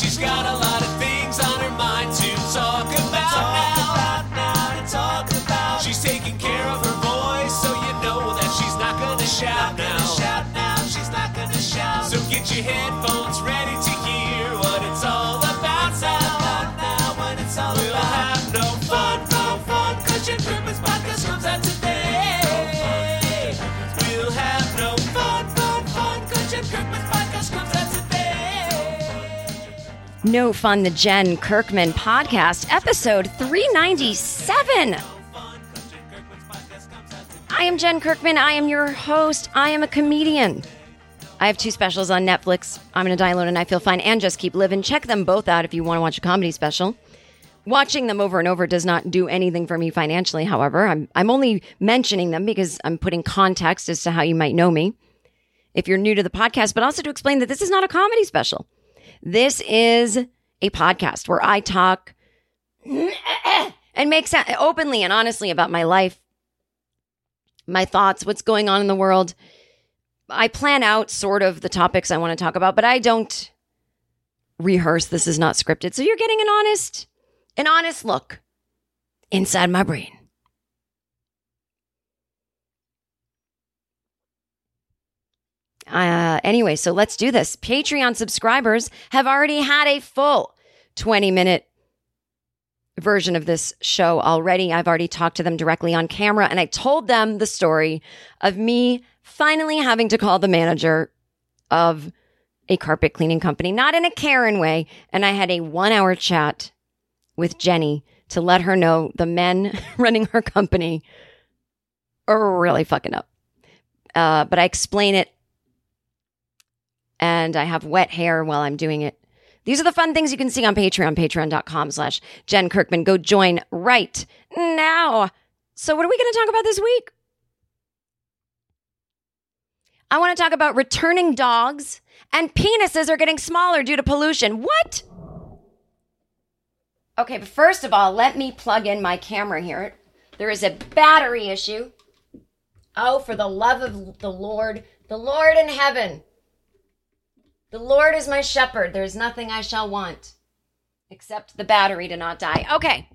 She's got a lot No Fun, the Jen Kirkman podcast, episode 397. I am Jen Kirkman. I am your host. I am a comedian. I have two specials on Netflix. I'm going to die alone and I feel fine and just keep living. Check them both out if you want to watch a comedy special. Watching them over and over does not do anything for me financially, however. I'm, I'm only mentioning them because I'm putting context as to how you might know me if you're new to the podcast, but also to explain that this is not a comedy special. This is a podcast where I talk and make sense openly and honestly about my life, my thoughts, what's going on in the world. I plan out sort of the topics I want to talk about, but I don't rehearse. This is not scripted. So you're getting an honest, an honest look inside my brain. Uh, anyway, so let's do this. Patreon subscribers have already had a full 20 minute version of this show already. I've already talked to them directly on camera and I told them the story of me finally having to call the manager of a carpet cleaning company, not in a Karen way. And I had a one hour chat with Jenny to let her know the men running her company are really fucking up. Uh, but I explain it and I have wet hair while I'm doing it. These are the fun things you can see on Patreon, patreon.com slash Jen Kirkman. Go join right now. So what are we going to talk about this week? I want to talk about returning dogs and penises are getting smaller due to pollution. What? Okay, but first of all, let me plug in my camera here. There is a battery issue. Oh, for the love of the Lord, the Lord in heaven. The Lord is my shepherd. There is nothing I shall want except the battery to not die. Okay.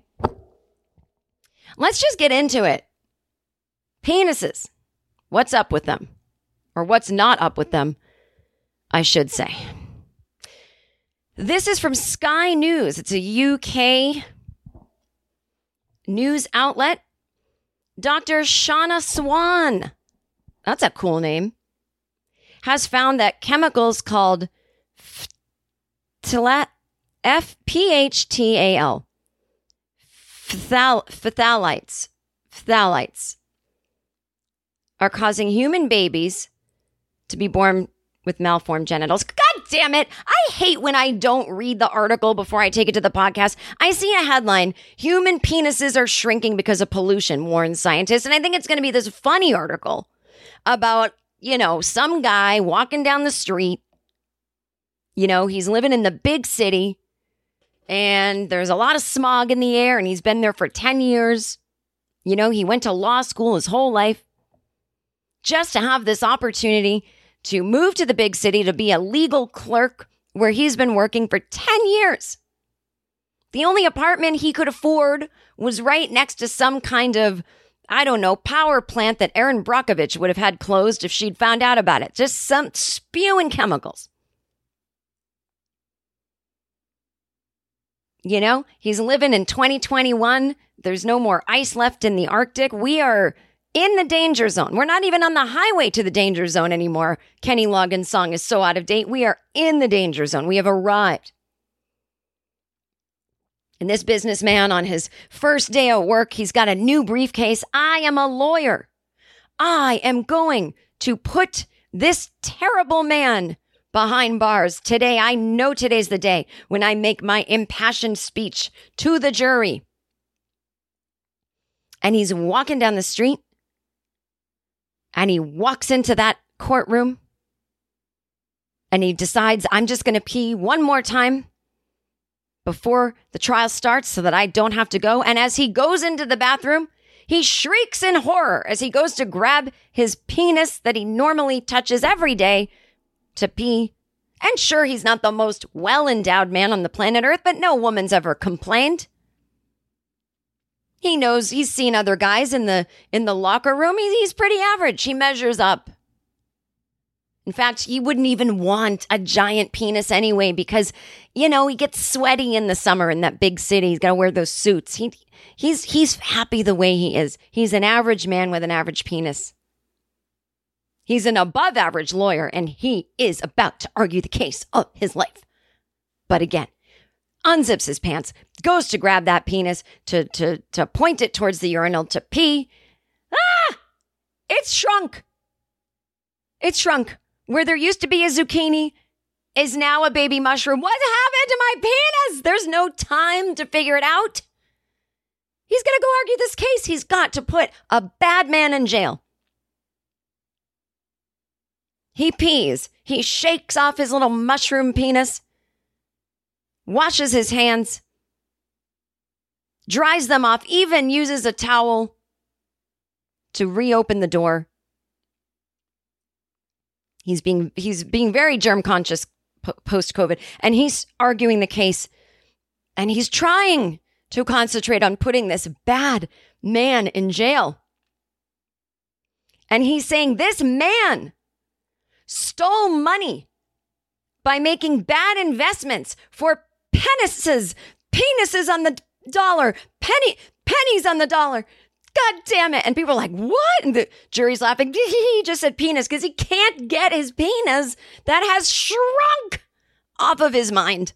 Let's just get into it. Penises. What's up with them? Or what's not up with them, I should say. This is from Sky News. It's a UK news outlet. Dr. Shauna Swan. That's a cool name has found that chemicals called F-P-H-T-A-L, phthal- phthalates, phthalates, are causing human babies to be born with malformed genitals. God damn it. I hate when I don't read the article before I take it to the podcast. I see a headline Human penises are shrinking because of pollution, warns scientists. And I think it's going to be this funny article about you know, some guy walking down the street. You know, he's living in the big city and there's a lot of smog in the air and he's been there for 10 years. You know, he went to law school his whole life just to have this opportunity to move to the big city to be a legal clerk where he's been working for 10 years. The only apartment he could afford was right next to some kind of I don't know, power plant that Erin Brockovich would have had closed if she'd found out about it. Just some spewing chemicals. You know, he's living in 2021. There's no more ice left in the Arctic. We are in the danger zone. We're not even on the highway to the danger zone anymore. Kenny Loggins' song is so out of date. We are in the danger zone. We have arrived. And this businessman, on his first day of work, he's got a new briefcase. I am a lawyer. I am going to put this terrible man behind bars. Today, I know today's the day when I make my impassioned speech to the jury. And he's walking down the street and he walks into that courtroom and he decides, I'm just going to pee one more time before the trial starts so that I don't have to go. And as he goes into the bathroom, he shrieks in horror as he goes to grab his penis that he normally touches every day to pee. And sure, he's not the most well endowed man on the planet Earth, but no woman's ever complained. He knows he's seen other guys in the in the locker room. He's, he's pretty average. He measures up. In fact, he wouldn't even want a giant penis anyway because, you know, he gets sweaty in the summer in that big city. He's got to wear those suits. He, he's, he's happy the way he is. He's an average man with an average penis. He's an above average lawyer and he is about to argue the case of his life. But again, unzips his pants, goes to grab that penis to, to, to point it towards the urinal to pee. Ah! It's shrunk. It's shrunk. Where there used to be a zucchini is now a baby mushroom. What happened to my penis? There's no time to figure it out. He's going to go argue this case. He's got to put a bad man in jail. He pees. He shakes off his little mushroom penis, washes his hands, dries them off, even uses a towel to reopen the door. He's being he's being very germ conscious post COVID, and he's arguing the case, and he's trying to concentrate on putting this bad man in jail. And he's saying this man stole money by making bad investments for penises, penises on the dollar, penny pennies on the dollar. God damn it. And people are like, what? And the jury's laughing. He just said penis because he can't get his penis that has shrunk off of his mind.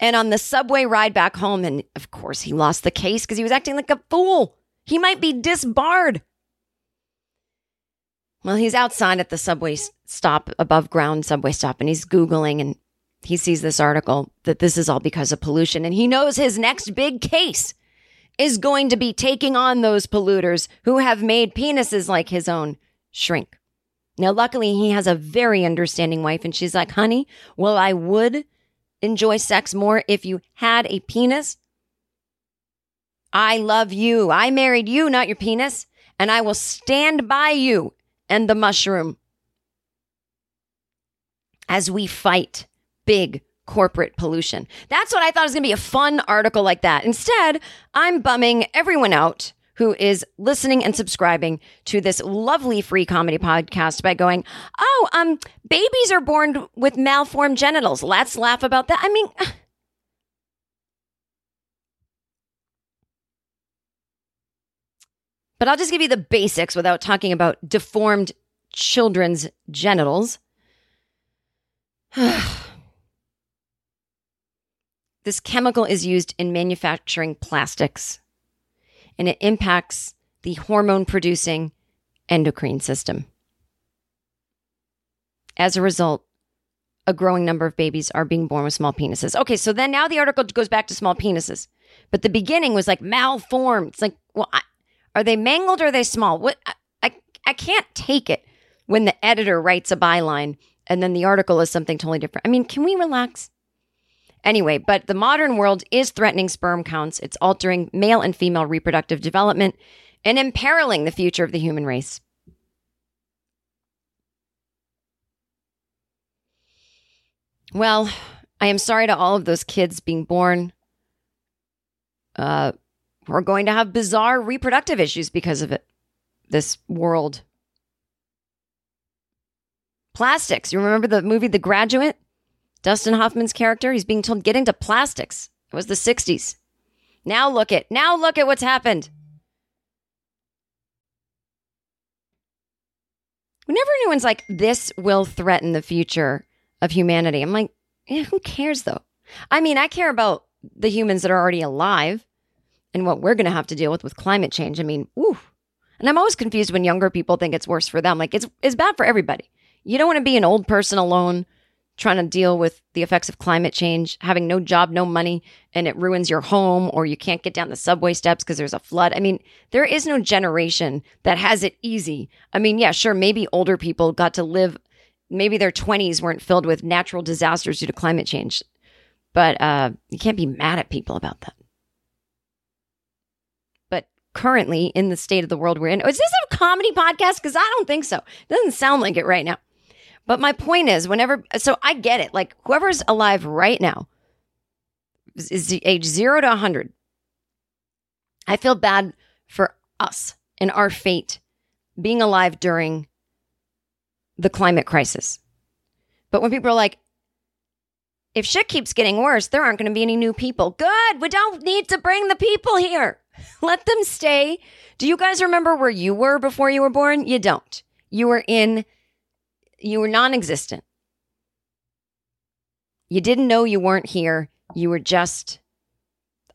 And on the subway ride back home, and of course, he lost the case because he was acting like a fool. He might be disbarred. Well, he's outside at the subway stop, above ground subway stop, and he's Googling and he sees this article that this is all because of pollution and he knows his next big case is going to be taking on those polluters who have made penises like his own shrink. Now, luckily, he has a very understanding wife, and she's like, honey, well, I would enjoy sex more if you had a penis. I love you. I married you, not your penis, and I will stand by you and the mushroom as we fight big corporate pollution. That's what I thought was going to be a fun article like that. Instead, I'm bumming everyone out who is listening and subscribing to this lovely free comedy podcast by going, "Oh, um babies are born with malformed genitals. Let's laugh about that." I mean, But I'll just give you the basics without talking about deformed children's genitals. This chemical is used in manufacturing plastics and it impacts the hormone producing endocrine system. As a result, a growing number of babies are being born with small penises. Okay, so then now the article goes back to small penises. But the beginning was like malformed. It's like, well, I, are they mangled or are they small? What I, I I can't take it when the editor writes a byline and then the article is something totally different. I mean, can we relax? Anyway, but the modern world is threatening sperm counts. It's altering male and female reproductive development and imperiling the future of the human race. Well, I am sorry to all of those kids being born uh, who are going to have bizarre reproductive issues because of it. This world. Plastics. You remember the movie The Graduate? Dustin Hoffman's character, he's being told, get into plastics. It was the 60s. Now look at, now look at what's happened. Whenever anyone's like, this will threaten the future of humanity, I'm like, yeah, who cares though? I mean, I care about the humans that are already alive and what we're going to have to deal with with climate change. I mean, ooh, And I'm always confused when younger people think it's worse for them. Like it's it's bad for everybody. You don't want to be an old person alone trying to deal with the effects of climate change, having no job, no money, and it ruins your home or you can't get down the subway steps because there's a flood. I mean, there is no generation that has it easy. I mean, yeah, sure, maybe older people got to live maybe their 20s weren't filled with natural disasters due to climate change. But uh, you can't be mad at people about that. But currently, in the state of the world we're in, is this a comedy podcast? Because I don't think so. It doesn't sound like it right now. But my point is, whenever, so I get it. Like whoever's alive right now is, age zero to 100. I feel bad for us and our fate being alive during the climate crisis. But when people are like, if shit keeps getting worse, there aren't going to be any new people. Good. We don't need to bring the people here. Let them stay. Do you guys remember where you were before you were born? You don't. You were in, you were non existent. You didn't know you weren't here. You were just,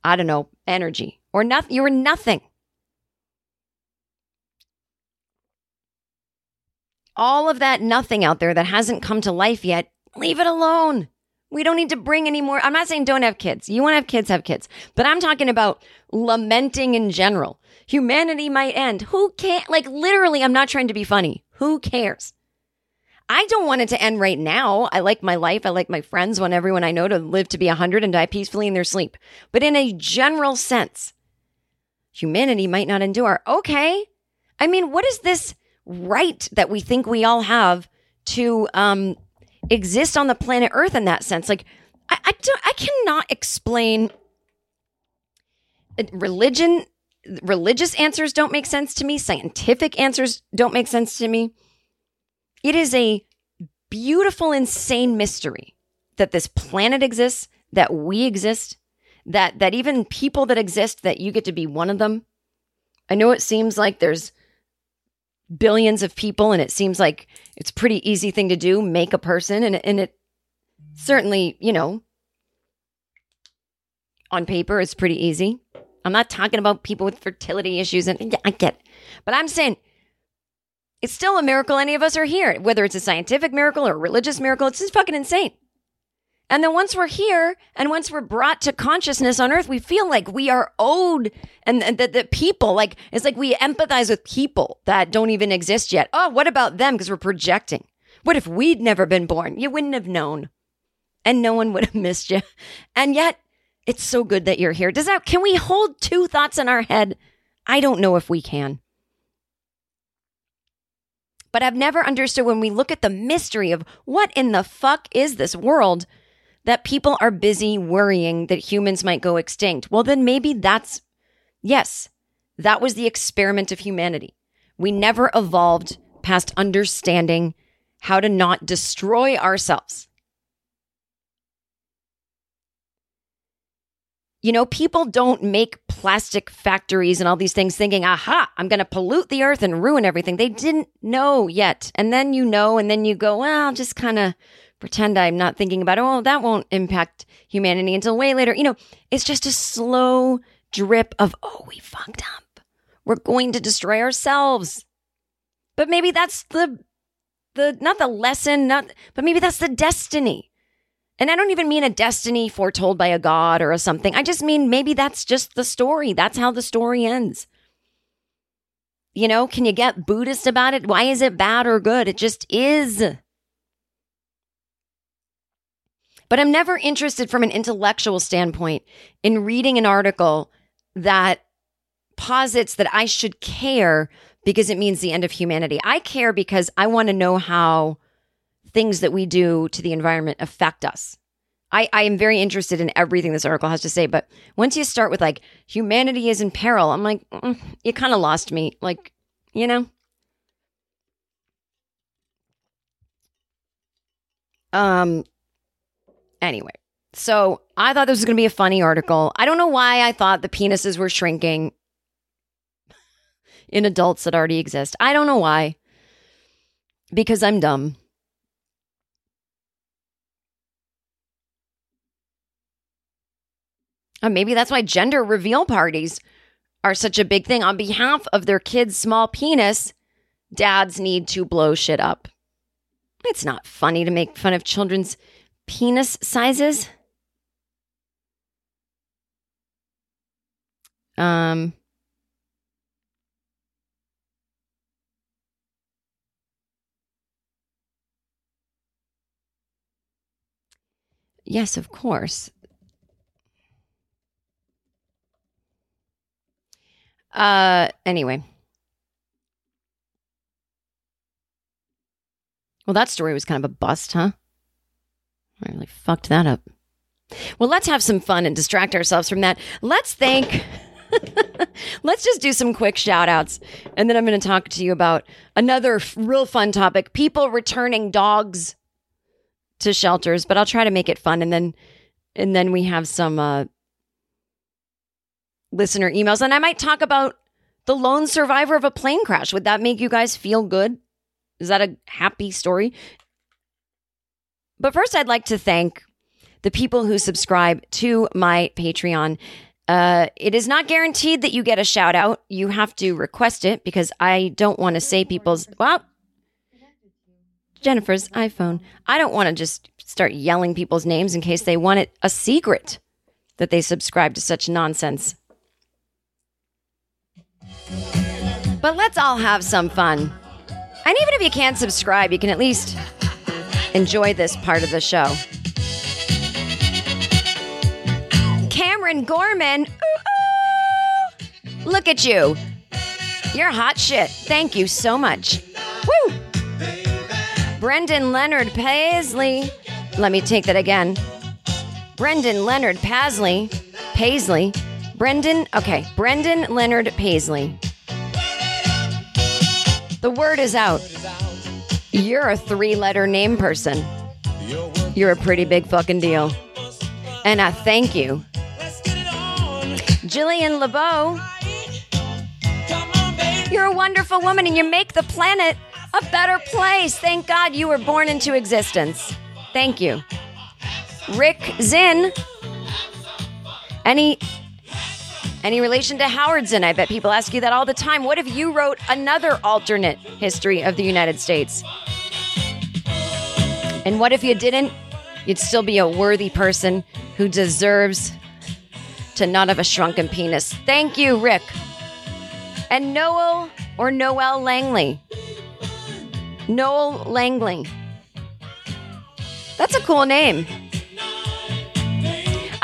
I don't know, energy or nothing. You were nothing. all of that nothing out there that hasn't come to life yet, leave it alone. We don't need to bring any more. I'm not saying don't have kids. You want to have kids, have kids. But I'm talking about lamenting in general. Humanity might end. Who can't, like, literally, I'm not trying to be funny. Who cares? I don't want it to end right now. I like my life. I like my friends. Want everyone I know to live to be 100 and die peacefully in their sleep. But in a general sense, humanity might not endure. Okay. I mean, what is this? right that we think we all have to um, exist on the planet Earth in that sense. Like, I, I, don't, I cannot explain uh, religion. Religious answers don't make sense to me. Scientific answers don't make sense to me. It is a beautiful, insane mystery that this planet exists, that we exist, that that even people that exist, that you get to be one of them. I know it seems like there's billions of people and it seems like it's a pretty easy thing to do make a person and, and it certainly you know on paper it's pretty easy i'm not talking about people with fertility issues and yeah, i get it but i'm saying it's still a miracle any of us are here whether it's a scientific miracle or a religious miracle it's just fucking insane and then once we're here and once we're brought to consciousness on earth, we feel like we are owed and, that the people, like, it's like we empathize with people that don't even exist yet. Oh, what about them? Because we're projecting. What if we'd never been born? You wouldn't have known. And no one would have missed you. And yet, it's so good that you're here. Does that, can we hold two thoughts in our head? I don't know if we can. But I've never understood when we look at the mystery of what in the fuck is this world that people are busy worrying that humans might go extinct. Well, then maybe that's, yes, that was the experiment of humanity. We never evolved past understanding how to not destroy ourselves. You know, people don't make plastic factories and all these things thinking, aha, I'm going to pollute the earth and ruin everything. They didn't know yet. And then you know, and then you go, well, I'll just kind of pretend I'm not thinking about, it. oh, that won't impact humanity until way later. You know, it's just a slow drip of, oh, we fucked up. We're going to destroy ourselves. But maybe that's the, the, not the lesson, not, but maybe that's the destiny. And I don't even mean a destiny foretold by a god or a something. I just mean maybe that's just the story. That's how the story ends. You know, can you get Buddhist about it? Why is it bad or good? It just is. But I'm never interested from an intellectual standpoint in reading an article that posits that I should care because it means the end of humanity. I care because I want to know how things that we do to the environment affect us. I, I am very interested in everything this article has to say, but once you start with like humanity is in peril, I'm like, mm, you kind of lost me. Like, you know? Um, Anyway, so I thought this was going to be a funny article. I don't know why I thought the penises were shrinking in adults that already exist. I don't know why. Because I'm dumb. Or maybe that's why gender reveal parties are such a big thing. On behalf of their kids' small penis, dads need to blow shit up. It's not funny to make fun of children's penis sizes. Um, yes, of course. Uh, anyway. Well, that story was kind of a bust, huh? I really fucked that up. Well, let's have some fun and distract ourselves from that. Let's thank. let's just do some quick shout outs. And then I'm going to talk to you about another f- real fun topic people returning dogs to shelters, but I'll try to make it fun. And then, and then we have some uh, listener emails. And I might talk about the lone survivor of a plane crash. Would that make you guys feel good? Is that a happy story? But first, I'd like to thank the people who subscribe to my Patreon. Uh, it is not guaranteed that you get a shout out. You have to request it because I don't want to say people's, well, Jennifer's iPhone. I don't want to just start yelling people's names in case they want it a secret that they subscribe to such nonsense. But let's all have some fun. And even if you can't subscribe, you can at least enjoy this part of the show. Cameron Gorman, look at you. You're hot shit. Thank you so much. Woo! Brendan Leonard Paisley. Let me take that again. Brendan Leonard Paisley. Paisley. Brendan, okay, Brendan Leonard Paisley. The word is out. You're a three letter name person. You're a pretty big fucking deal. And I thank you. Jillian LeBeau, you're a wonderful woman and you make the planet a better place. Thank God you were born into existence. Thank you. Rick Zinn, any any relation to Howard Zinn? I bet people ask you that all the time. What if you wrote another alternate history of the United States? And what if you didn't? You'd still be a worthy person who deserves to not have a shrunken penis. Thank you, Rick. And Noel or Noel Langley. Noel Langley. That's a cool name.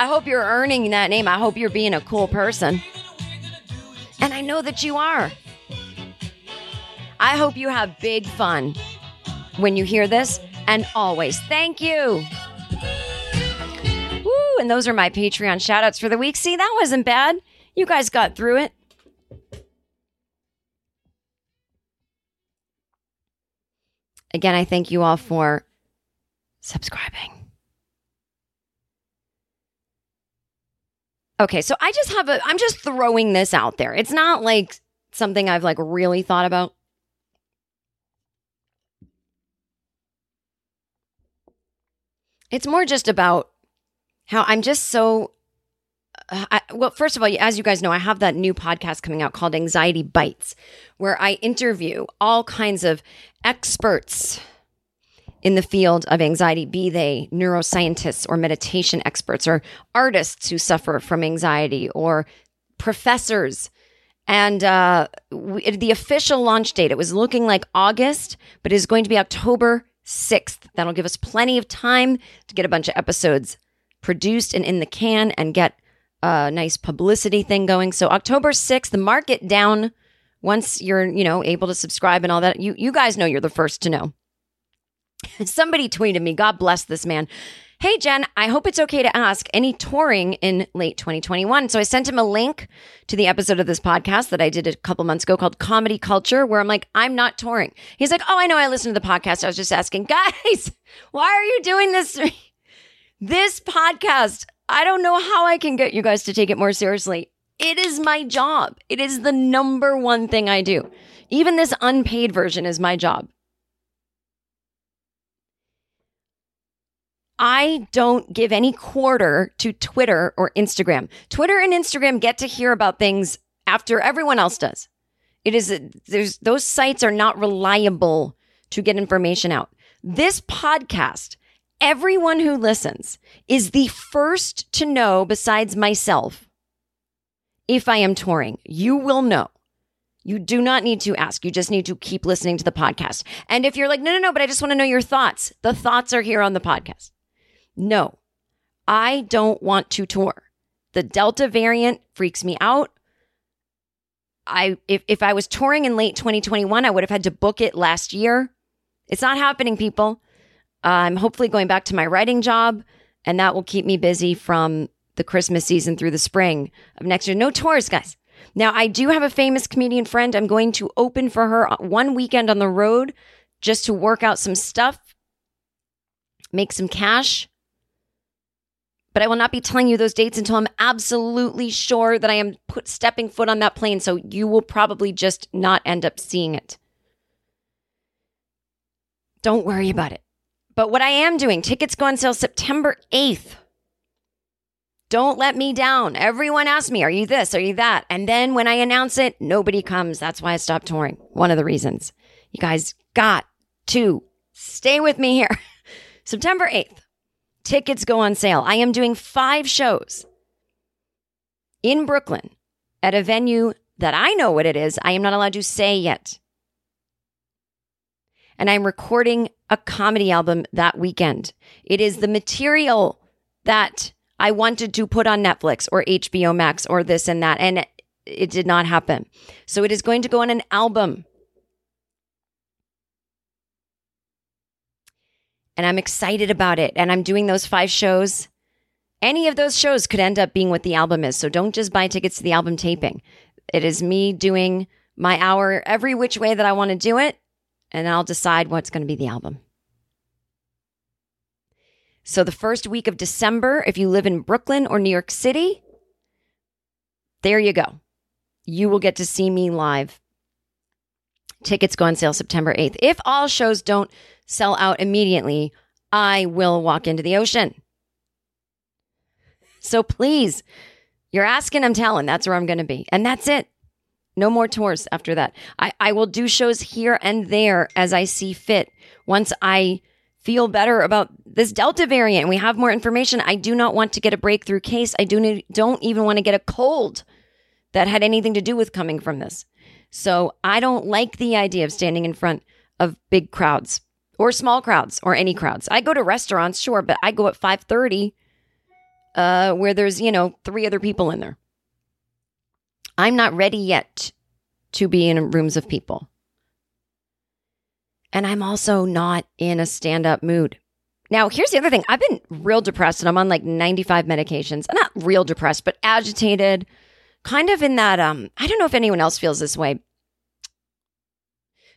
I hope you're earning that name. I hope you're being a cool person. And I know that you are. I hope you have big fun when you hear this. And always, thank you. Woo, and those are my Patreon shout outs for the week. See, that wasn't bad. You guys got through it. Again, I thank you all for subscribing. Okay, so I just have a I'm just throwing this out there. It's not like something I've like really thought about. It's more just about how I'm just so uh, I, well, first of all, as you guys know, I have that new podcast coming out called Anxiety Bites, where I interview all kinds of experts in the field of anxiety, be they neuroscientists or meditation experts or artists who suffer from anxiety or professors. And uh, we, the official launch date, it was looking like August, but is going to be October 6th. That'll give us plenty of time to get a bunch of episodes produced and in the can and get a nice publicity thing going. So October 6th, the market down once you're, you know, able to subscribe and all that. You you guys know you're the first to know. Somebody tweeted me, God bless this man. Hey, Jen, I hope it's okay to ask any touring in late 2021. So I sent him a link to the episode of this podcast that I did a couple months ago called Comedy Culture, where I'm like, I'm not touring. He's like, Oh, I know I listened to the podcast. I was just asking, guys, why are you doing this? This podcast, I don't know how I can get you guys to take it more seriously. It is my job. It is the number one thing I do. Even this unpaid version is my job. I don't give any quarter to Twitter or Instagram. Twitter and Instagram get to hear about things after everyone else does. It is there's those sites are not reliable to get information out. This podcast, everyone who listens is the first to know besides myself if I am touring. You will know. You do not need to ask. You just need to keep listening to the podcast. And if you're like, no, no, no, but I just want to know your thoughts, the thoughts are here on the podcast. No, I don't want to tour. The Delta variant freaks me out. I if, if I was touring in late 2021, I would have had to book it last year. It's not happening, people. I'm hopefully going back to my writing job, and that will keep me busy from the Christmas season through the spring of next year. No tours, guys. Now, I do have a famous comedian friend. I'm going to open for her one weekend on the road just to work out some stuff, make some cash but I will not be telling you those dates until I'm absolutely sure that I am put stepping foot on that plane. So you will probably just not end up seeing it. Don't worry about it. But what I am doing, tickets go on sale September 8th. Don't let me down. Everyone asks me, are you this? Are you that? And then when I announce it, nobody comes. That's why I stopped touring. One of the reasons. You guys got to stay with me here. September 8th. Tickets go on sale. I am doing five shows in Brooklyn at a venue that I know what it is. I am not allowed to say yet. And I'm recording a comedy album that weekend. It is the material that I wanted to put on Netflix or HBO Max or this and that. And it did not happen. So it is going to go on an album. And I'm excited about it. And I'm doing those five shows. Any of those shows could end up being what the album is. So don't just buy tickets to the album taping. It is me doing my hour every which way that I want to do it. And I'll decide what's going to be the album. So the first week of December, if you live in Brooklyn or New York City, there you go. You will get to see me live. Tickets go on sale September 8th. If all shows don't sell out immediately, I will walk into the ocean. So please, you're asking, I'm telling. That's where I'm going to be. And that's it. No more tours after that. I, I will do shows here and there as I see fit. Once I feel better about this Delta variant and we have more information, I do not want to get a breakthrough case. I do need, don't even want to get a cold that had anything to do with coming from this. So I don't like the idea of standing in front of big crowds or small crowds or any crowds. I go to restaurants, sure, but I go at 5:30 uh where there's, you know, three other people in there. I'm not ready yet to be in rooms of people. And I'm also not in a stand-up mood. Now, here's the other thing. I've been real depressed and I'm on like 95 medications. I'm not real depressed, but agitated, kind of in that um I don't know if anyone else feels this way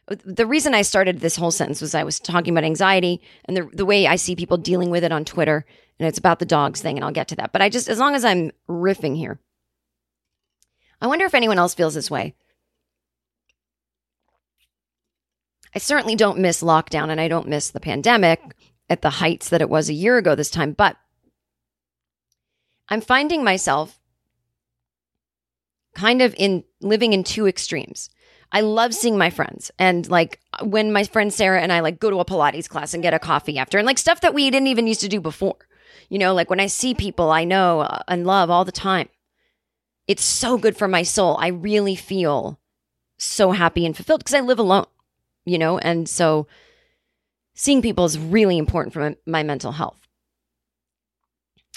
the reason I started this whole sentence was I was talking about anxiety and the, the way I see people dealing with it on Twitter. And it's about the dogs thing, and I'll get to that. But I just, as long as I'm riffing here, I wonder if anyone else feels this way. I certainly don't miss lockdown and I don't miss the pandemic at the heights that it was a year ago this time, but I'm finding myself kind of in living in two extremes. I love seeing my friends and like when my friend Sarah and I like go to a Pilates class and get a coffee after and like stuff that we didn't even used to do before. You know, like when I see people I know uh, and love all the time. It's so good for my soul. I really feel so happy and fulfilled because I live alone, you know, and so seeing people is really important for my, my mental health.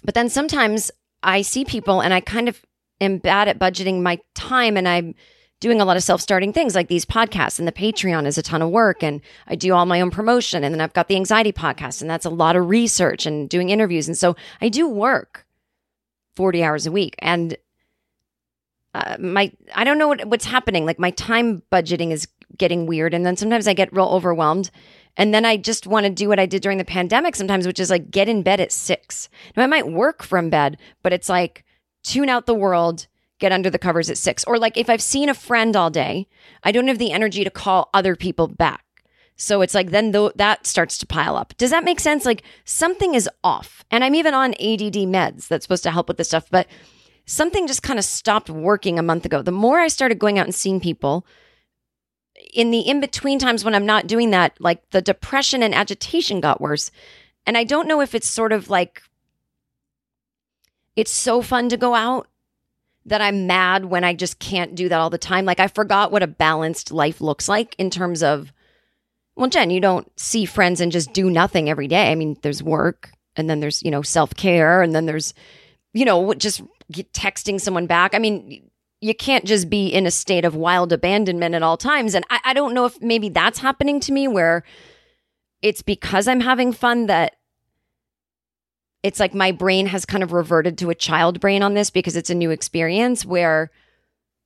But then sometimes I see people and I kind of am bad at budgeting my time and I'm doing a lot of self-starting things like these podcasts and the Patreon is a ton of work and I do all my own promotion and then I've got the anxiety podcast and that's a lot of research and doing interviews and so I do work 40 hours a week and uh, my I don't know what, what's happening like my time budgeting is getting weird and then sometimes I get real overwhelmed and then I just want to do what I did during the pandemic sometimes which is like get in bed at 6. Now I might work from bed but it's like tune out the world get under the covers at six. Or like if I've seen a friend all day, I don't have the energy to call other people back. So it's like then th- that starts to pile up. Does that make sense? Like something is off. And I'm even on ADD meds that's supposed to help with this stuff, but something just kind of stopped working a month ago. The more I started going out and seeing people, in the in between times when I'm not doing that, like the depression and agitation got worse. And I don't know if it's sort of like it's so fun to go out that I'm mad when I just can't do that all the time. Like I forgot what a balanced life looks like in terms of well, Jen, you don't see friends and just do nothing every day. I mean, there's work and then there's, you know, self-care and then there's you know, just texting someone back. I mean, you can't just be in a state of wild abandonment at all times. And I, I don't know if maybe that's happening to me where it's because I'm having fun that it's like my brain has kind of reverted to a child brain on this because it's a new experience where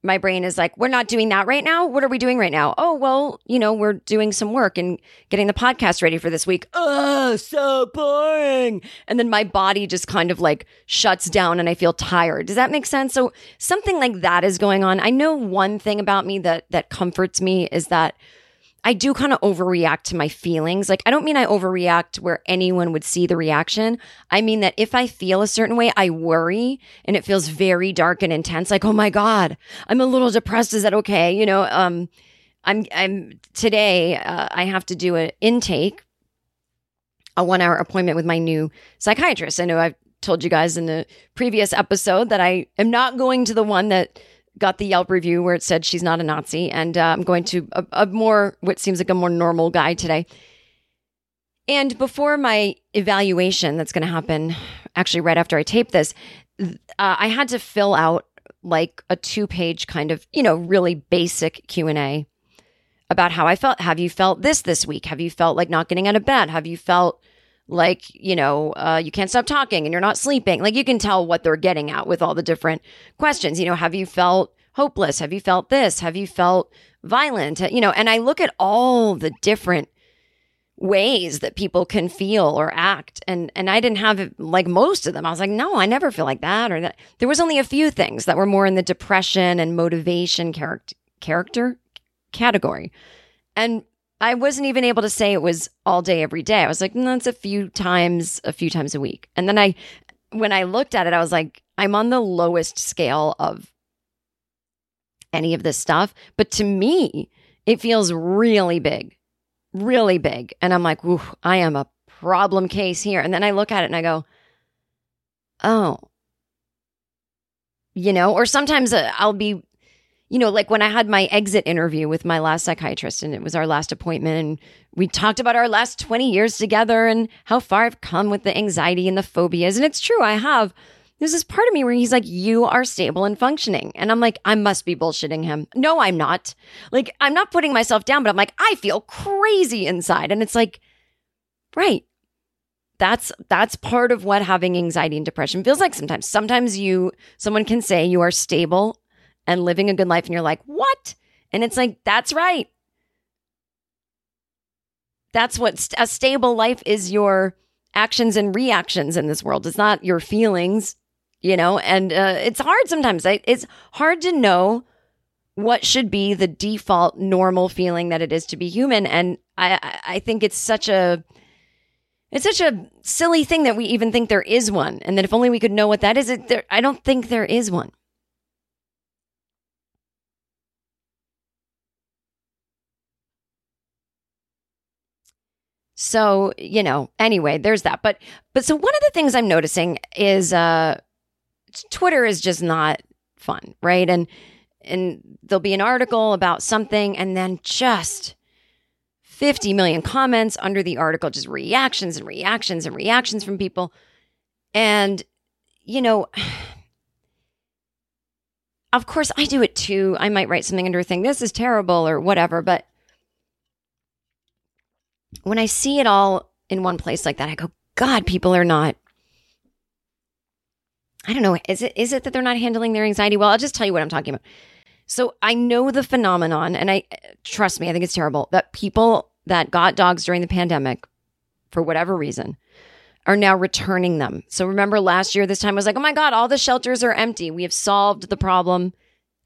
my brain is like, we're not doing that right now. What are we doing right now? Oh, well, you know, we're doing some work and getting the podcast ready for this week. Oh, so boring. And then my body just kind of like shuts down and I feel tired. Does that make sense? So something like that is going on. I know one thing about me that that comforts me is that I do kind of overreact to my feelings. Like, I don't mean I overreact where anyone would see the reaction. I mean that if I feel a certain way, I worry and it feels very dark and intense. Like, oh my God, I'm a little depressed. Is that okay? You know, um, I'm, I'm today, uh, I have to do an intake, a one hour appointment with my new psychiatrist. I know I've told you guys in the previous episode that I am not going to the one that, got the Yelp review where it said she's not a Nazi, and uh, I'm going to a, a more what seems like a more normal guy today. And before my evaluation, that's going to happen actually right after I tape this, uh, I had to fill out like a two page kind of you know really basic Q and A about how I felt. Have you felt this this week? Have you felt like not getting out of bed? Have you felt like you know uh, you can't stop talking and you're not sleeping. Like you can tell what they're getting at with all the different questions. You know have you felt hopeless? Have you felt this? Have you felt violent? You know and i look at all the different ways that people can feel or act. And and i didn't have like most of them. I was like no i never feel like that or that. There was only a few things that were more in the depression and motivation character character category. And I wasn't even able to say it was all day every day. I was like, no, it's a few times, a few times a week. And then I, when I looked at it, I was like, I'm on the lowest scale of any of this stuff. But to me, it feels really big, really big. And I'm like, I am a problem case here. And then I look at it and I go, oh, you know, or sometimes uh, I'll be you know, like when I had my exit interview with my last psychiatrist and it was our last appointment and we talked about our last 20 years together and how far I've come with the anxiety and the phobias. And it's true, I have. There's this part of me where he's like, You are stable and functioning. And I'm like, I must be bullshitting him. No, I'm not. Like, I'm not putting myself down, but I'm like, I feel crazy inside. And it's like, right. That's that's part of what having anxiety and depression feels like sometimes. Sometimes you someone can say you are stable and living a good life. And you're like, what? And it's like, that's right. That's what st- a stable life is your actions and reactions in this world. It's not your feelings, you know, and uh, it's hard sometimes. It's hard to know what should be the default normal feeling that it is to be human. And I, I think it's such a, it's such a silly thing that we even think there is one. And that if only we could know what that is, it, there, I don't think there is one. So, you know, anyway, there's that. But but so one of the things I'm noticing is uh Twitter is just not fun, right? And and there'll be an article about something and then just 50 million comments under the article, just reactions and reactions and reactions from people. And you know, of course I do it too. I might write something under a thing, this is terrible or whatever, but when I see it all in one place like that, I go, God, people are not. I don't know. Is it is it that they're not handling their anxiety well? I'll just tell you what I'm talking about. So I know the phenomenon, and I trust me, I think it's terrible that people that got dogs during the pandemic, for whatever reason, are now returning them. So remember last year, this time I was like, oh my God, all the shelters are empty. We have solved the problem.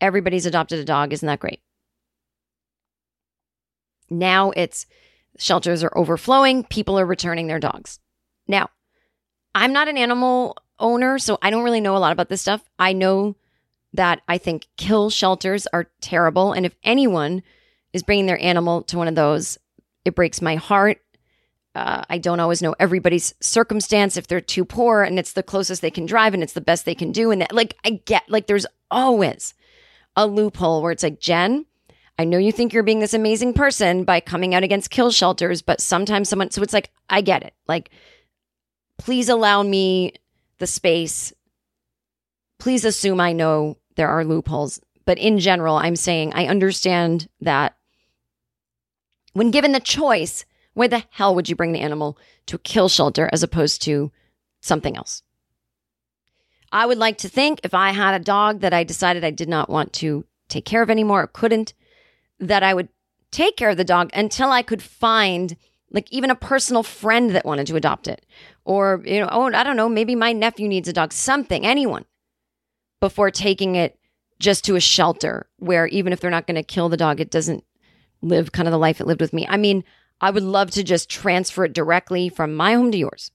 Everybody's adopted a dog. Isn't that great? Now it's Shelters are overflowing. People are returning their dogs. Now, I'm not an animal owner, so I don't really know a lot about this stuff. I know that I think kill shelters are terrible. And if anyone is bringing their animal to one of those, it breaks my heart. Uh, I don't always know everybody's circumstance if they're too poor and it's the closest they can drive and it's the best they can do. And that, like, I get, like, there's always a loophole where it's like, Jen, I know you think you're being this amazing person by coming out against kill shelters, but sometimes someone, so it's like, I get it. Like, please allow me the space. Please assume I know there are loopholes. But in general, I'm saying I understand that when given the choice, where the hell would you bring the animal to a kill shelter as opposed to something else? I would like to think if I had a dog that I decided I did not want to take care of anymore or couldn't, that I would take care of the dog until I could find like even a personal friend that wanted to adopt it. Or, you know, oh, I don't know, maybe my nephew needs a dog, something, anyone, before taking it just to a shelter where even if they're not going to kill the dog, it doesn't live kind of the life it lived with me. I mean, I would love to just transfer it directly from my home to yours.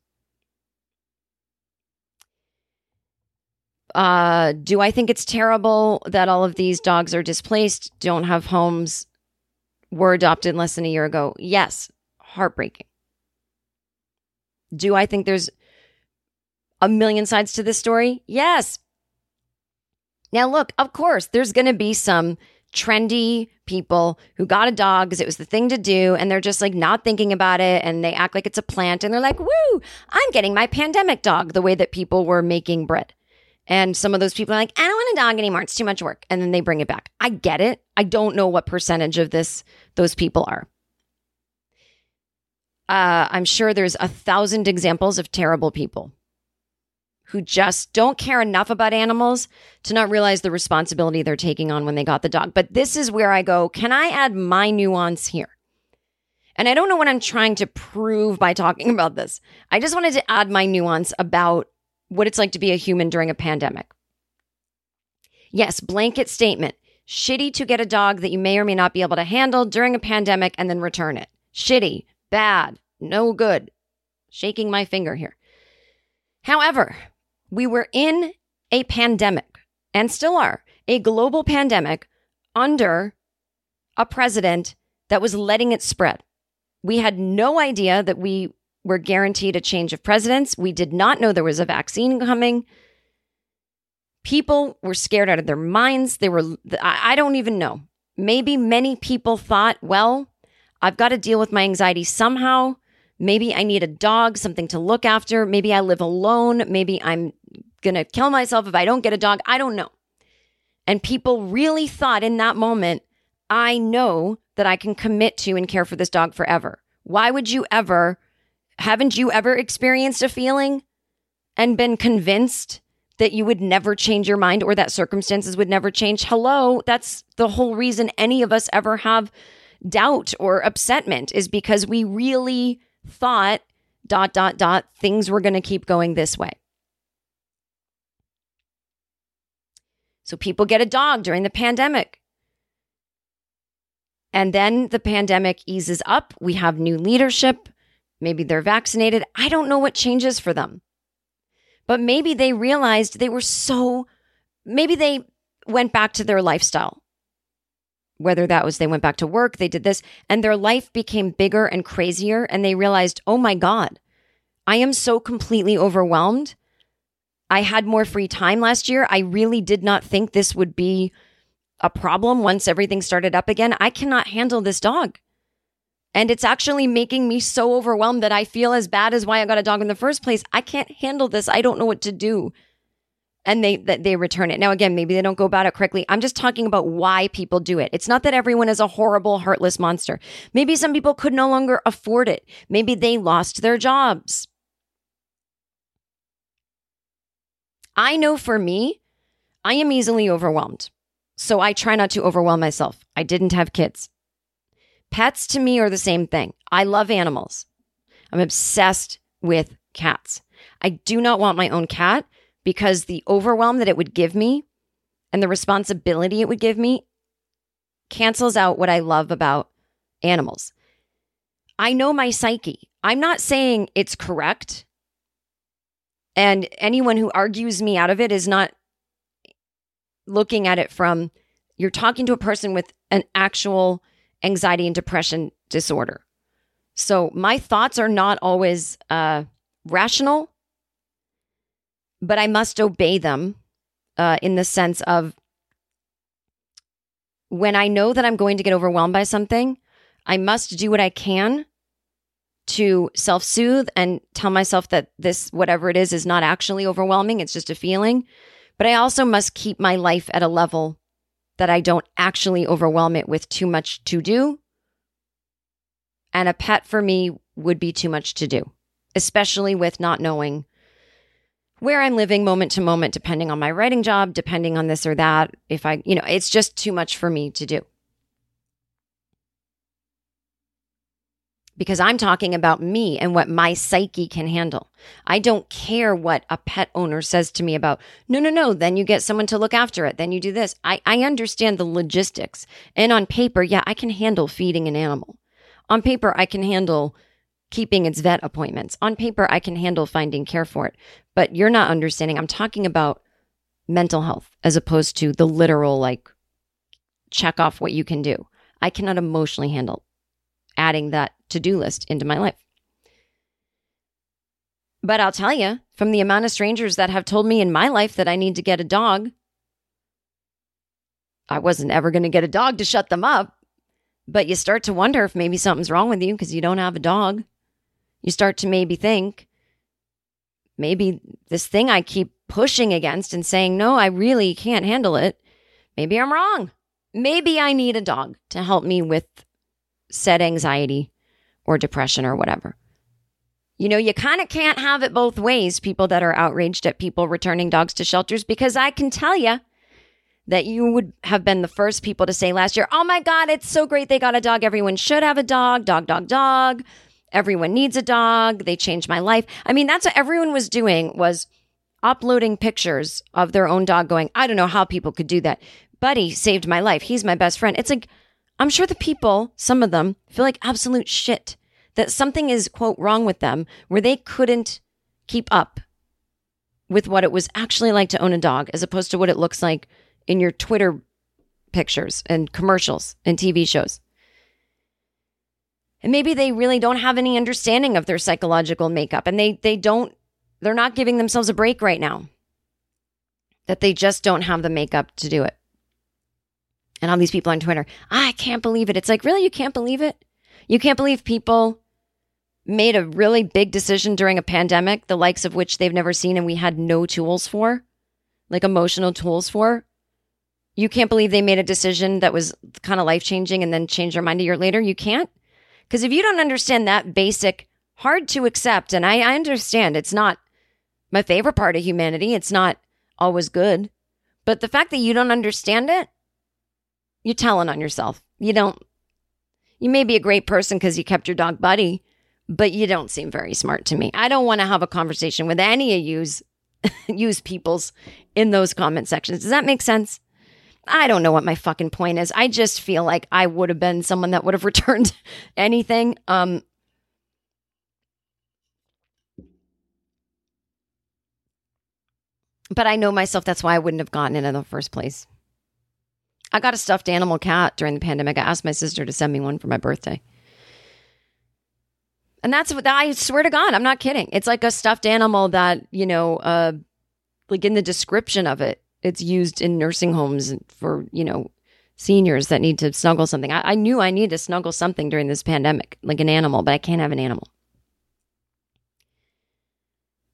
Uh, do I think it's terrible that all of these dogs are displaced, don't have homes, were adopted less than a year ago? Yes, heartbreaking. Do I think there's a million sides to this story? Yes. Now, look, of course, there's going to be some trendy people who got a dog because it was the thing to do and they're just like not thinking about it and they act like it's a plant and they're like, woo, I'm getting my pandemic dog the way that people were making bread. And some of those people are like, I don't want a dog anymore. It's too much work. And then they bring it back. I get it. I don't know what percentage of this those people are. Uh, I'm sure there's a thousand examples of terrible people who just don't care enough about animals to not realize the responsibility they're taking on when they got the dog. But this is where I go, can I add my nuance here? And I don't know what I'm trying to prove by talking about this. I just wanted to add my nuance about what it's like to be a human during a pandemic. Yes, blanket statement. Shitty to get a dog that you may or may not be able to handle during a pandemic and then return it. Shitty, bad, no good. Shaking my finger here. However, we were in a pandemic and still are a global pandemic under a president that was letting it spread. We had no idea that we were guaranteed a change of presidents. We did not know there was a vaccine coming. People were scared out of their minds. They were, I don't even know. Maybe many people thought, well, I've got to deal with my anxiety somehow. Maybe I need a dog, something to look after. Maybe I live alone. Maybe I'm going to kill myself if I don't get a dog. I don't know. And people really thought in that moment, I know that I can commit to and care for this dog forever. Why would you ever haven't you ever experienced a feeling and been convinced that you would never change your mind or that circumstances would never change? Hello, that's the whole reason any of us ever have doubt or upsetment is because we really thought dot dot dot things were going to keep going this way. So people get a dog during the pandemic. And then the pandemic eases up. We have new leadership. Maybe they're vaccinated. I don't know what changes for them. But maybe they realized they were so, maybe they went back to their lifestyle. Whether that was they went back to work, they did this, and their life became bigger and crazier. And they realized, oh my God, I am so completely overwhelmed. I had more free time last year. I really did not think this would be a problem once everything started up again. I cannot handle this dog. And it's actually making me so overwhelmed that I feel as bad as why I got a dog in the first place. I can't handle this. I don't know what to do. And they that they return it. Now again, maybe they don't go about it correctly. I'm just talking about why people do it. It's not that everyone is a horrible, heartless monster. Maybe some people could no longer afford it. Maybe they lost their jobs. I know for me, I am easily overwhelmed. So I try not to overwhelm myself. I didn't have kids. Pets to me are the same thing. I love animals. I'm obsessed with cats. I do not want my own cat because the overwhelm that it would give me and the responsibility it would give me cancels out what I love about animals. I know my psyche. I'm not saying it's correct. And anyone who argues me out of it is not looking at it from you're talking to a person with an actual anxiety and depression disorder. So my thoughts are not always uh, rational, but I must obey them uh, in the sense of when I know that I'm going to get overwhelmed by something, I must do what I can to self soothe and tell myself that this, whatever it is, is not actually overwhelming. It's just a feeling. But I also must keep my life at a level that I don't actually overwhelm it with too much to do. And a pet for me would be too much to do, especially with not knowing where I'm living moment to moment, depending on my writing job, depending on this or that. If I, you know, it's just too much for me to do. Because I'm talking about me and what my psyche can handle. I don't care what a pet owner says to me about, no, no, no, then you get someone to look after it. Then you do this. I, I understand the logistics. And on paper, yeah, I can handle feeding an animal. On paper, I can handle keeping its vet appointments. On paper, I can handle finding care for it. But you're not understanding. I'm talking about mental health as opposed to the literal, like, check off what you can do. I cannot emotionally handle adding that to do list into my life. But I'll tell you, from the amount of strangers that have told me in my life that I need to get a dog, I wasn't ever going to get a dog to shut them up. But you start to wonder if maybe something's wrong with you because you don't have a dog. You start to maybe think, maybe this thing I keep pushing against and saying, no, I really can't handle it. Maybe I'm wrong. Maybe I need a dog to help me with said anxiety or depression or whatever. You know, you kind of can't have it both ways, people that are outraged at people returning dogs to shelters, because I can tell you that you would have been the first people to say last year, oh my God, it's so great they got a dog. Everyone should have a dog, dog, dog, dog. Everyone needs a dog. They changed my life. I mean, that's what everyone was doing was uploading pictures of their own dog going, I don't know how people could do that. Buddy saved my life. He's my best friend. It's like, I'm sure the people, some of them, feel like absolute shit that something is, quote, wrong with them where they couldn't keep up with what it was actually like to own a dog as opposed to what it looks like in your Twitter pictures and commercials and TV shows. And maybe they really don't have any understanding of their psychological makeup and they they don't they're not giving themselves a break right now. That they just don't have the makeup to do it and all these people on Twitter, ah, I can't believe it. It's like, really? You can't believe it? You can't believe people made a really big decision during a pandemic, the likes of which they've never seen and we had no tools for, like emotional tools for. You can't believe they made a decision that was kind of life changing and then change their mind a year later. You can't. Because if you don't understand that basic, hard to accept, and I, I understand it's not my favorite part of humanity, it's not always good. But the fact that you don't understand it you're telling on yourself. You don't, you may be a great person because you kept your dog buddy, but you don't seem very smart to me. I don't want to have a conversation with any of yous, use peoples in those comment sections. Does that make sense? I don't know what my fucking point is. I just feel like I would have been someone that would have returned anything. Um, but I know myself. That's why I wouldn't have gotten it in the first place. I got a stuffed animal cat during the pandemic. I asked my sister to send me one for my birthday. And that's what I swear to God, I'm not kidding. It's like a stuffed animal that, you know, uh, like in the description of it, it's used in nursing homes for, you know, seniors that need to snuggle something. I, I knew I needed to snuggle something during this pandemic, like an animal, but I can't have an animal.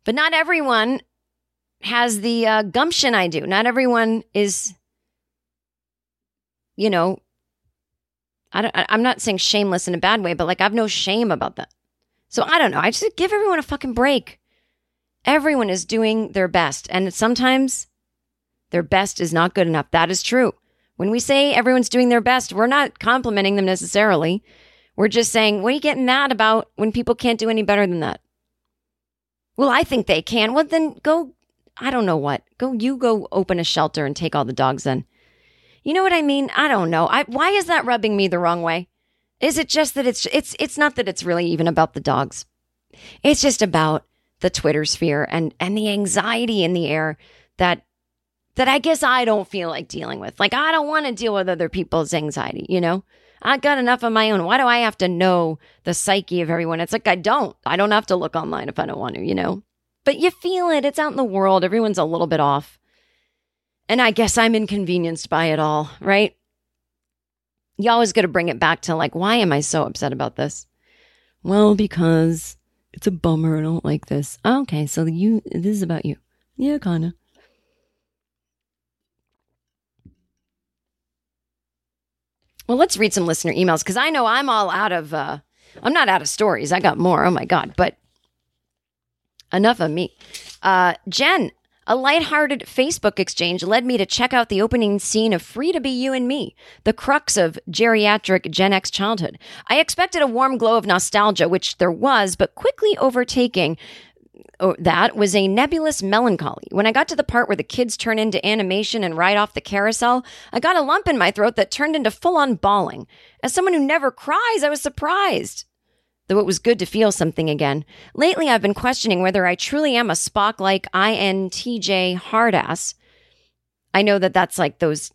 But not everyone has the uh, gumption I do. Not everyone is you know, I don't, I'm not saying shameless in a bad way, but like I've no shame about that. So I don't know. I just give everyone a fucking break. Everyone is doing their best. And sometimes their best is not good enough. That is true. When we say everyone's doing their best, we're not complimenting them necessarily. We're just saying, what are you getting mad about when people can't do any better than that? Well, I think they can. Well, then go, I don't know what. Go, you go open a shelter and take all the dogs then. You know what I mean? I don't know. I, why is that rubbing me the wrong way? Is it just that it's it's it's not that it's really even about the dogs. It's just about the Twitter sphere and and the anxiety in the air that that I guess I don't feel like dealing with. Like I don't want to deal with other people's anxiety, you know? I got enough of my own. Why do I have to know the psyche of everyone? It's like I don't. I don't have to look online if I don't want to, you know? But you feel it. It's out in the world. Everyone's a little bit off. And I guess I'm inconvenienced by it all, right? You always got to bring it back to like, why am I so upset about this? Well, because it's a bummer. I don't like this. Oh, okay, so you this is about you. Yeah, kinda. Well, let's read some listener emails because I know I'm all out of. uh I'm not out of stories. I got more. Oh my god! But enough of me. Uh, Jen, a lighthearted Facebook exchange led me to check out the opening scene of Free to Be You and Me, the crux of geriatric Gen X childhood. I expected a warm glow of nostalgia, which there was, but quickly overtaking oh, that was a nebulous melancholy. When I got to the part where the kids turn into animation and ride off the carousel, I got a lump in my throat that turned into full on bawling. As someone who never cries, I was surprised though it was good to feel something again. Lately, I've been questioning whether I truly am a Spock like INTJ hardass. I know that that's like those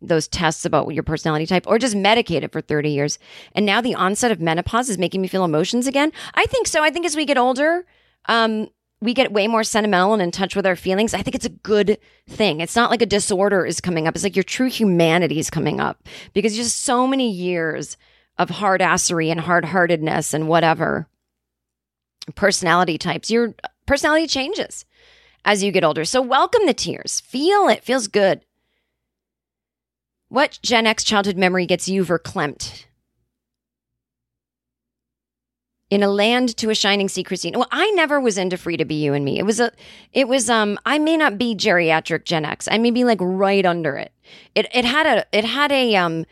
those tests about your personality type or just medicated for 30 years. And now the onset of menopause is making me feel emotions again. I think so. I think as we get older, um, we get way more sentimental and in touch with our feelings. I think it's a good thing. It's not like a disorder is coming up. It's like your true humanity is coming up because just so many years of hard assery and hard heartedness and whatever personality types, your personality changes as you get older. So welcome the tears. Feel it. Feels good. What Gen X childhood memory gets you verklempt? In a land to a shining sea, Christine. Well, I never was into free to be you and me. It was a, it was um. I may not be geriatric Gen X. I may be like right under it. It it had a it had a um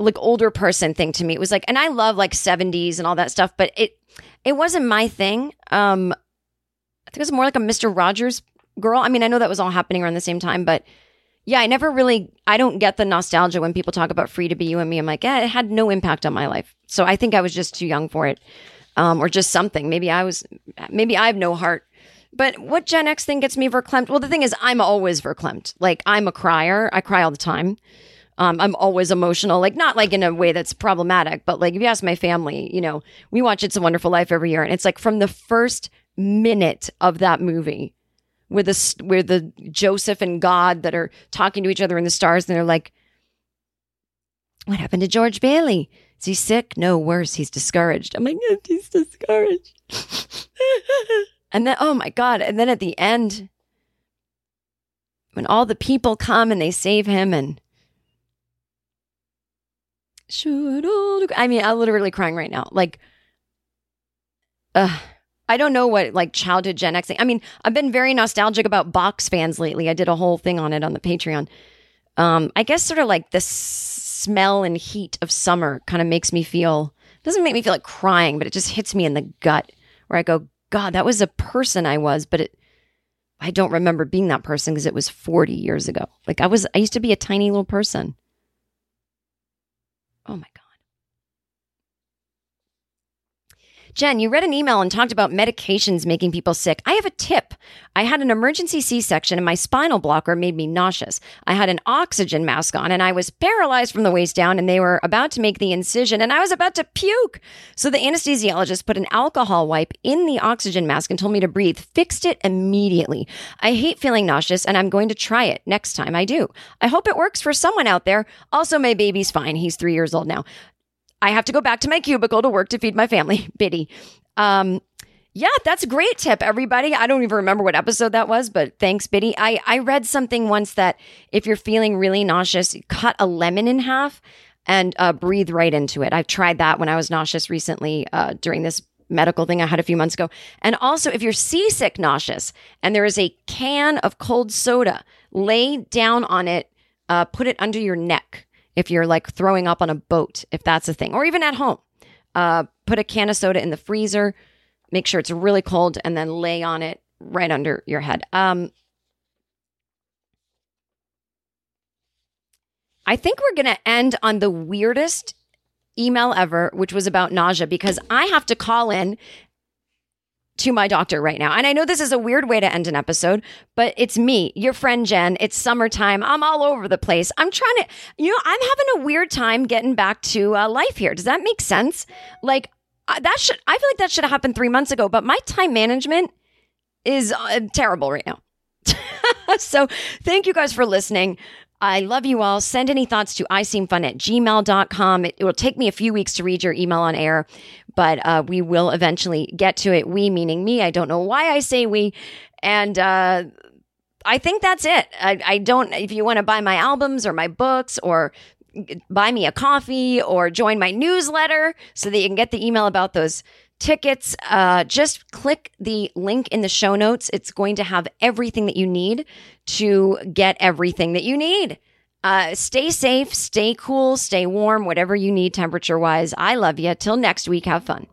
like older person thing to me. It was like, and I love like 70s and all that stuff, but it it wasn't my thing. Um, I think it was more like a Mister Rogers girl. I mean, I know that was all happening around the same time, but yeah, I never really. I don't get the nostalgia when people talk about "Free to Be You and Me." I'm like, yeah, it had no impact on my life. So I think I was just too young for it, um, or just something. Maybe I was. Maybe I have no heart. But what Gen X thing gets me verklempt? Well, the thing is, I'm always verklempt. Like I'm a crier. I cry all the time. Um, I'm always emotional, like not like in a way that's problematic, but like if you ask my family, you know, we watch It's a Wonderful Life every year, and it's like from the first minute of that movie, with the where the Joseph and God that are talking to each other in the stars, and they're like, "What happened to George Bailey? Is he sick? No, worse, he's discouraged." I'm like, "He's discouraged." and then, oh my god! And then at the end, when all the people come and they save him, and should old I mean, I'm literally crying right now. Like, uh, I don't know what like childhood Gen X. I mean, I've been very nostalgic about box fans lately. I did a whole thing on it on the Patreon. Um, I guess sort of like the smell and heat of summer kind of makes me feel. Doesn't make me feel like crying, but it just hits me in the gut where I go, God, that was a person I was, but it. I don't remember being that person because it was 40 years ago. Like I was, I used to be a tiny little person. Oh my God. Jen, you read an email and talked about medications making people sick. I have a tip. I had an emergency C section and my spinal blocker made me nauseous. I had an oxygen mask on and I was paralyzed from the waist down and they were about to make the incision and I was about to puke. So the anesthesiologist put an alcohol wipe in the oxygen mask and told me to breathe, fixed it immediately. I hate feeling nauseous and I'm going to try it next time I do. I hope it works for someone out there. Also, my baby's fine. He's three years old now. I have to go back to my cubicle to work to feed my family. Biddy. Um, yeah, that's a great tip, everybody. I don't even remember what episode that was, but thanks, Biddy. I, I read something once that if you're feeling really nauseous, cut a lemon in half and uh, breathe right into it. I've tried that when I was nauseous recently uh, during this medical thing I had a few months ago. And also, if you're seasick nauseous and there is a can of cold soda, lay down on it, uh, put it under your neck if you're like throwing up on a boat, if that's a thing, or even at home. Uh, put a can of soda in the freezer, make sure it's really cold, and then lay on it right under your head. Um, I think we're going to end on the weirdest email ever, which was about nausea, because I have to call in to my doctor right now. And I know this is a weird way to end an episode, but it's me, your friend Jen. It's summertime. I'm all over the place. I'm trying to, you know, I'm having a weird time getting back to uh, life here. Does that make sense? Like, uh, that should, I feel like that should have happened three months ago, but my time management is uh, terrible right now. so thank you guys for listening. I love you all. Send any thoughts to iseemfun at gmail.com. It, it will take me a few weeks to read your email on air, but uh, we will eventually get to it. We meaning me. I don't know why I say we. And uh, I think that's it. I, I don't, if you want to buy my albums or my books or buy me a coffee or join my newsletter so that you can get the email about those tickets, uh, just click the link in the show notes. It's going to have everything that you need to get everything that you need. Uh, stay safe, stay cool, stay warm, whatever you need temperature wise. I love you. Till next week, have fun.